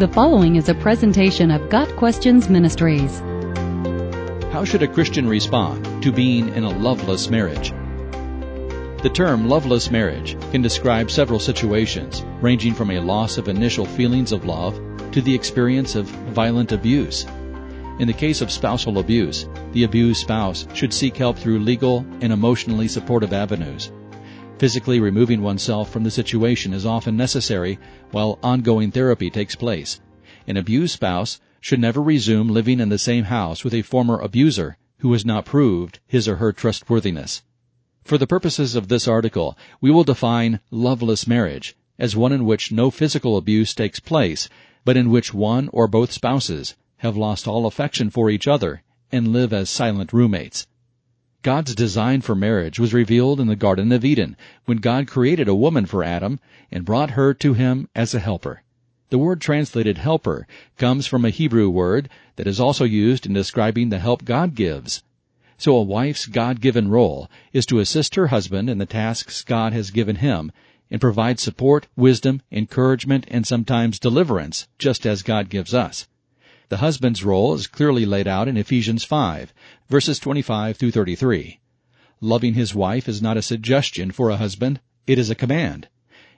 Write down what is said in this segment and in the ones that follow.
The following is a presentation of Got Questions Ministries. How should a Christian respond to being in a loveless marriage? The term loveless marriage can describe several situations, ranging from a loss of initial feelings of love to the experience of violent abuse. In the case of spousal abuse, the abused spouse should seek help through legal and emotionally supportive avenues. Physically removing oneself from the situation is often necessary while ongoing therapy takes place. An abused spouse should never resume living in the same house with a former abuser who has not proved his or her trustworthiness. For the purposes of this article, we will define loveless marriage as one in which no physical abuse takes place, but in which one or both spouses have lost all affection for each other and live as silent roommates. God's design for marriage was revealed in the Garden of Eden when God created a woman for Adam and brought her to him as a helper. The word translated helper comes from a Hebrew word that is also used in describing the help God gives. So a wife's God-given role is to assist her husband in the tasks God has given him and provide support, wisdom, encouragement, and sometimes deliverance, just as God gives us. The husband's role is clearly laid out in Ephesians 5, verses 25 through 33. Loving his wife is not a suggestion for a husband, it is a command.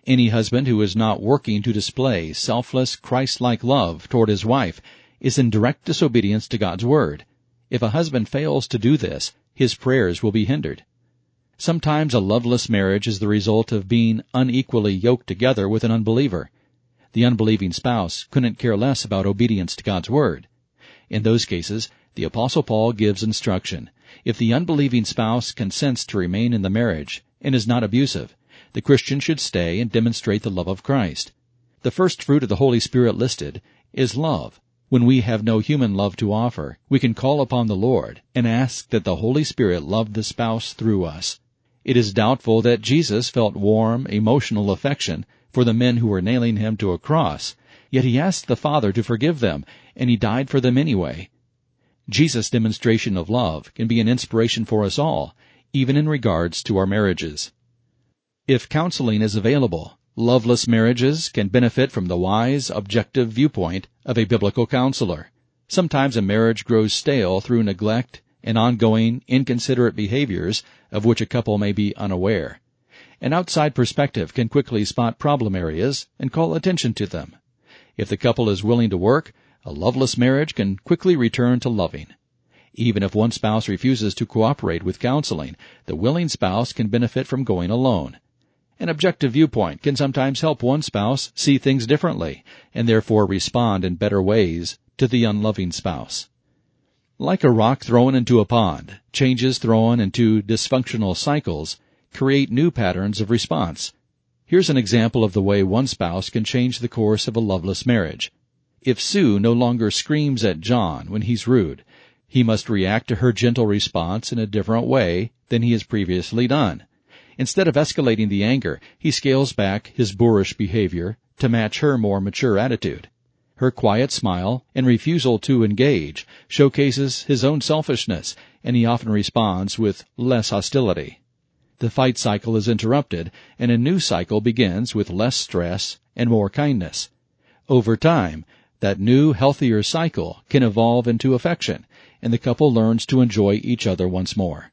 Any husband who is not working to display selfless, Christ-like love toward his wife is in direct disobedience to God's word. If a husband fails to do this, his prayers will be hindered. Sometimes a loveless marriage is the result of being unequally yoked together with an unbeliever. The unbelieving spouse couldn't care less about obedience to God's word. In those cases, the apostle Paul gives instruction. If the unbelieving spouse consents to remain in the marriage and is not abusive, the Christian should stay and demonstrate the love of Christ. The first fruit of the Holy Spirit listed is love. When we have no human love to offer, we can call upon the Lord and ask that the Holy Spirit love the spouse through us. It is doubtful that Jesus felt warm, emotional affection for the men who were nailing him to a cross, yet he asked the Father to forgive them, and he died for them anyway. Jesus' demonstration of love can be an inspiration for us all, even in regards to our marriages. If counseling is available, loveless marriages can benefit from the wise, objective viewpoint of a biblical counselor. Sometimes a marriage grows stale through neglect and ongoing, inconsiderate behaviors of which a couple may be unaware. An outside perspective can quickly spot problem areas and call attention to them. If the couple is willing to work, a loveless marriage can quickly return to loving. Even if one spouse refuses to cooperate with counseling, the willing spouse can benefit from going alone. An objective viewpoint can sometimes help one spouse see things differently and therefore respond in better ways to the unloving spouse. Like a rock thrown into a pond, changes thrown into dysfunctional cycles create new patterns of response. Here's an example of the way one spouse can change the course of a loveless marriage. If Sue no longer screams at John when he's rude, he must react to her gentle response in a different way than he has previously done. Instead of escalating the anger, he scales back his boorish behavior to match her more mature attitude. Her quiet smile and refusal to engage showcases his own selfishness, and he often responds with less hostility the fight cycle is interrupted and a new cycle begins with less stress and more kindness. Over time, that new, healthier cycle can evolve into affection, and the couple learns to enjoy each other once more.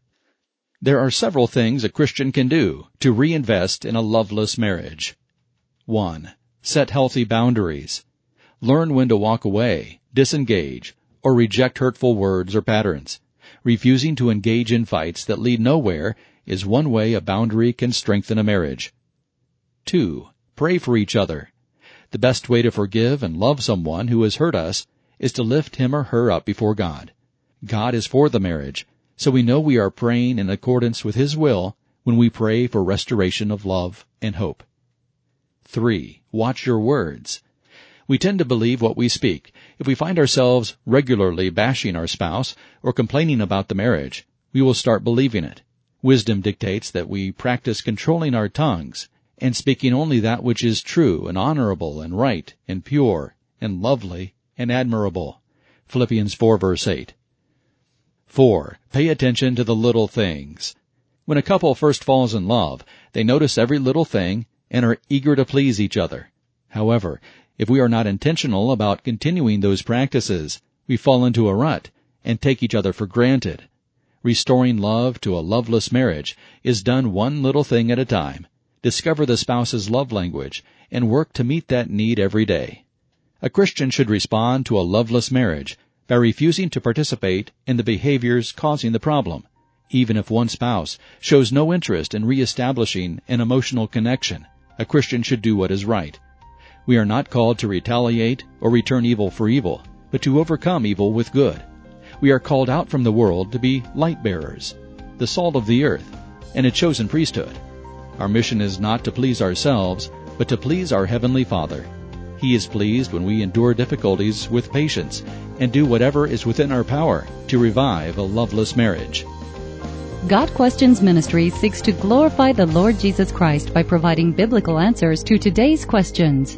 There are several things a Christian can do to reinvest in a loveless marriage. 1. Set healthy boundaries. Learn when to walk away, disengage, or reject hurtful words or patterns. Refusing to engage in fights that lead nowhere is one way a boundary can strengthen a marriage. 2. Pray for each other. The best way to forgive and love someone who has hurt us is to lift him or her up before God. God is for the marriage, so we know we are praying in accordance with His will when we pray for restoration of love and hope. 3. Watch your words. We tend to believe what we speak. If we find ourselves regularly bashing our spouse or complaining about the marriage, we will start believing it. Wisdom dictates that we practice controlling our tongues and speaking only that which is true and honorable and right and pure and lovely and admirable. Philippians 4 verse 8. 4. Pay attention to the little things. When a couple first falls in love, they notice every little thing and are eager to please each other. However, if we are not intentional about continuing those practices, we fall into a rut and take each other for granted. Restoring love to a loveless marriage is done one little thing at a time. Discover the spouse's love language and work to meet that need every day. A Christian should respond to a loveless marriage by refusing to participate in the behaviors causing the problem, even if one spouse shows no interest in reestablishing an emotional connection. A Christian should do what is right. We are not called to retaliate or return evil for evil, but to overcome evil with good. We are called out from the world to be light bearers, the salt of the earth, and a chosen priesthood. Our mission is not to please ourselves, but to please our Heavenly Father. He is pleased when we endure difficulties with patience and do whatever is within our power to revive a loveless marriage. Got Questions Ministry seeks to glorify the Lord Jesus Christ by providing biblical answers to today's questions.